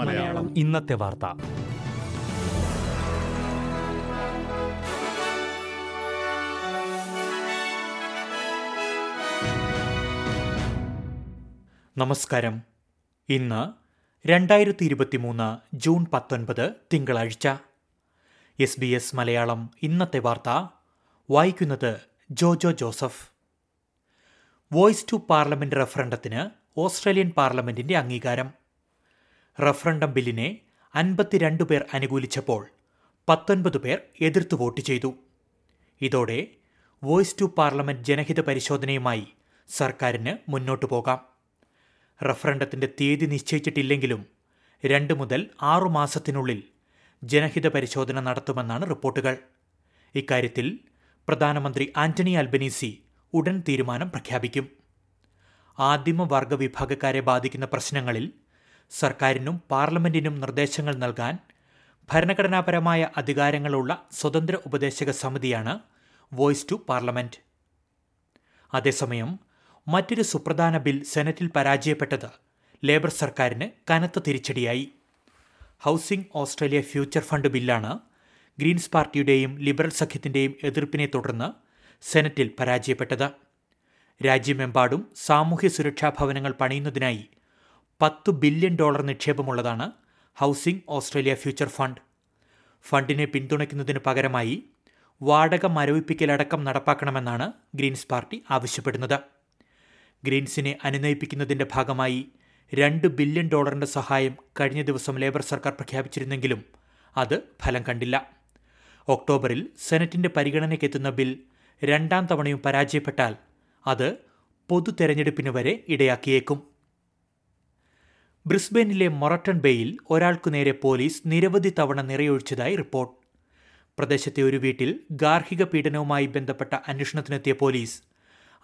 മലയാളം. ഇന്നത്തെ വാർത്ത. നമസ്കാരം. ഇന്ന് രണ്ടായിരത്തി ഇരുപത്തി മൂന്ന് ജൂൺ പത്തൊൻപത് തിങ്കളാഴ്ച. എസ് ബി എസ് മലയാളം ഇന്നത്തെ വാർത്ത. വായിക്കുന്നത് Jojo Joseph. Voice to parliament റഫറണ്ടത്തിന് Australian പാർലമെന്റിന്റെ അംഗീകാരം. റഫറണ്ടം ബില്ലിനെ അൻപത്തിരണ്ട് പേർ അനുകൂലിച്ചപ്പോൾ പത്തൊൻപത് പേർ എതിർത്ത് വോട്ട് ചെയ്തു. ഇതോടെ വോയിസ് ടു പാർലമെന്റ് ജനഹിത പരിശോധനയുമായി സർക്കാരിന് മുന്നോട്ടു പോകാം. റഫറണ്ടത്തിന്റെ തീയതി നിശ്ചയിച്ചിട്ടില്ലെങ്കിലും രണ്ട് മുതൽ ആറു മാസത്തിനുള്ളിൽ ജനഹിത പരിശോധന നടത്തുമെന്നാണ് റിപ്പോർട്ടുകൾ. ഇക്കാര്യത്തിൽ പ്രധാനമന്ത്രി ആന്റണി അൽബനീസി ഉടൻ തീരുമാനം പ്രഖ്യാപിക്കും. ആദിമ വർഗ വിഭാഗക്കാരെ ബാധിക്കുന്ന പ്രശ്നങ്ങളിൽ സർക്കാരിനും പാർലമെന്റിനും നിർദ്ദേശങ്ങൾ നൽകാൻ ഭരണഘടനാപരമായ അധികാരങ്ങളുള്ള സ്വതന്ത്ര ഉപദേശക സമിതിയാണ് വോയിസ് ടു പാർലമെന്റ്. അതേസമയം മറ്റൊരു സുപ്രധാന ബിൽ സെനറ്റിൽ പരാജയപ്പെട്ടത് ലേബർ സർക്കാരിന് കനത്ത തിരിച്ചടിയായി. ഹൗസിംഗ് ഓസ്ട്രേലിയ ഫ്യൂച്ചർ ഫണ്ട് ബില്ലാണ് ഗ്രീൻസ് പാർട്ടിയുടെയും ലിബറൽ സഖ്യത്തിന്റെയും എതിർപ്പിനെ തുടർന്ന് സെനറ്റിൽ പരാജയപ്പെട്ടത്. രാജ്യമെമ്പാടും സാമൂഹ്യ സുരക്ഷാ ഭവനങ്ങൾ പണിയുന്നതിനായി പത്ത് ബില്യൺ ഡോളർ നിക്ഷേപമുള്ളതാണ് ഹൗസിംഗ് ഓസ്ട്രേലിയ ഫ്യൂച്ചർ ഫണ്ട്. ഫണ്ടിനെ പിന്തുണയ്ക്കുന്നതിന് പകരമായി വാടക മരവിപ്പിക്കലടക്കം നടപ്പാക്കണമെന്നാണ് ഗ്രീൻസ് പാർട്ടി ആവശ്യപ്പെടുന്നത്. ഗ്രീൻസിനെ അനുനയിപ്പിക്കുന്നതിന്റെ ഭാഗമായി രണ്ട് ബില്യൺ ഡോളറിന്റെ സഹായം കഴിഞ്ഞ ദിവസം ലേബർ സർക്കാർ പ്രഖ്യാപിച്ചിരുന്നെങ്കിലും അത് ഫലം കണ്ടില്ല. ഒക്ടോബറിൽ സെനറ്റിന്റെ പരിഗണനയ്ക്കെത്തുന്ന ബിൽ രണ്ടാം തവണയും പരാജയപ്പെട്ടാൽ അത് പൊതു തെരഞ്ഞെടുപ്പിന് വരെ ഇടയാക്കിയേക്കും. ബ്രിസ്ബെയിനിലെ മൊറട്ടൺ ബേയിൽ ഒരാൾക്കു നേരെ പോലീസ് നിരവധി തവണ നിറയൊഴിച്ചതായി റിപ്പോർട്ട്. പ്രദേശത്തെ ഒരു വീട്ടിൽ ഗാർഹിക പീഡനവുമായി ബന്ധപ്പെട്ട അന്വേഷണത്തിനെത്തിയ പോലീസ്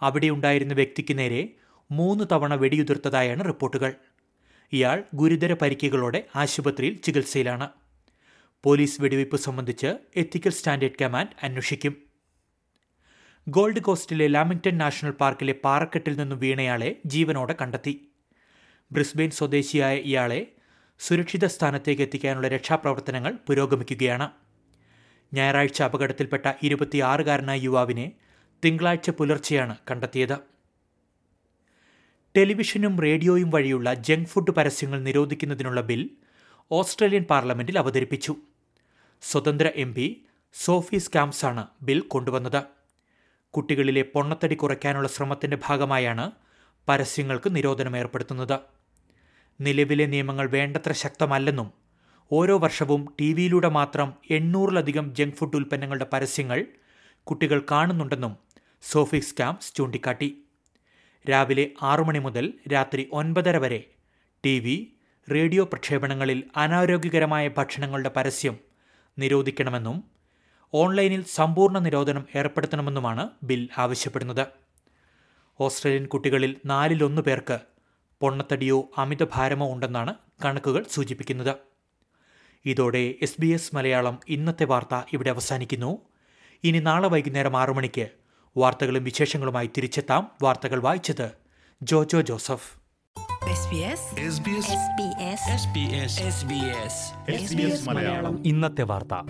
അവിടെയുണ്ടായിരുന്ന വ്യക്തിക്ക് നേരെ മൂന്ന് തവണ വെടിയുതിർത്തതായാണ് റിപ്പോർട്ടുകൾ. ഇയാൾ ഗുരുതര പരിക്കുകളോടെ ആശുപത്രിയിൽ ചികിത്സയിലാണ്. പോലീസ് വെടിവയ്പ് സംബന്ധിച്ച് എത്തിക്കൽ സ്റ്റാൻഡേർഡ് കമാൻഡ് അന്വേഷിക്കും. ഗോൾഡ് കോസ്റ്റിലെ ലാമിംഗ്ടൺ നാഷണൽ പാർക്കിലെ പാറക്കെട്ടിൽ നിന്നും വീണയാളെ ജീവനോടെ കണ്ടെത്തി. ബ്രിസ്ബെയിൻ സ്വദേശിയായ ഇയാളെ സുരക്ഷിത സ്ഥാനത്തേക്ക് എത്തിക്കാനുള്ള രക്ഷാപ്രവർത്തനങ്ങൾ പുരോഗമിക്കുകയാണ്. ഞായറാഴ്ച അപകടത്തിൽപ്പെട്ട ഇരുപത്തിയാറുകാരനായ യുവാവിനെ തിങ്കളാഴ്ച പുലർച്ചെയാണ് കണ്ടെത്തിയത്. ടെലിവിഷനും റേഡിയോയും വഴിയുള്ള ജങ്ക് ഫുഡ് പരസ്യങ്ങൾ നിരോധിക്കുന്നതിനുള്ള ബിൽ ഓസ്ട്രേലിയൻ പാർലമെന്റിൽ അവതരിപ്പിച്ചു. സ്വതന്ത്ര എം പി സോഫി സ്കാംസാണ് ബിൽ കൊണ്ടുവന്നത്. കുട്ടികളിലെ പൊണ്ണത്തടി കുറയ്ക്കാനുള്ള ശ്രമത്തിന്റെ ഭാഗമായാണ് പരസ്യങ്ങൾക്ക് നിരോധനം ഏർപ്പെടുത്തുന്നത്. നിലവിലെ നിയമങ്ങൾ വേണ്ടത്ര ശക്തമല്ലെന്നും ഓരോ വർഷവും ടി വിയിലൂടെ മാത്രം എണ്ണൂറിലധികം ജങ്ക് ഫുഡ് ഉൽപ്പന്നങ്ങളുടെ പരസ്യങ്ങൾ കുട്ടികൾ കാണുന്നുണ്ടെന്നും സോഫിക്സ് സ്കാംസ് ചൂണ്ടിക്കാട്ടി. രാവിലെ ആറു മണി മുതൽ രാത്രി ഒൻപതര വരെ ടി വി റേഡിയോ പ്രക്ഷേപണങ്ങളിൽ അനാരോഗ്യകരമായ ഭക്ഷണങ്ങളുടെ പരസ്യം നിരോധിക്കണമെന്നും ഓൺലൈനിൽ സമ്പൂർണ നിരോധനം ഏർപ്പെടുത്തണമെന്നുമാണ് ബിൽ ആവശ്യപ്പെടുന്നത്. ഓസ്ട്രേലിയൻ കുട്ടികളിൽ നാലിലൊന്ന് പേർക്ക് പൊണ്ണത്തടിയോ അമിതഭാരമോ ഉണ്ടെന്നാണ് കണക്കുകൾ സൂചിപ്പിക്കുന്നത്. ഇതോടെ എസ് ബി എസ് മലയാളം ഇന്നത്തെ വാർത്ത ഇവിടെ അവസാനിക്കുന്നു. ഇനി നാളെ വൈകുന്നേരം ആറു മണിക്ക് വാർത്തകളും വിശേഷങ്ങളുമായി തിരിച്ചെത്താം വാർത്തകൾ വായിച്ചത് ജോജോ ജോസഫ്. SBS ഇന്നത്തെ വാർത്ത.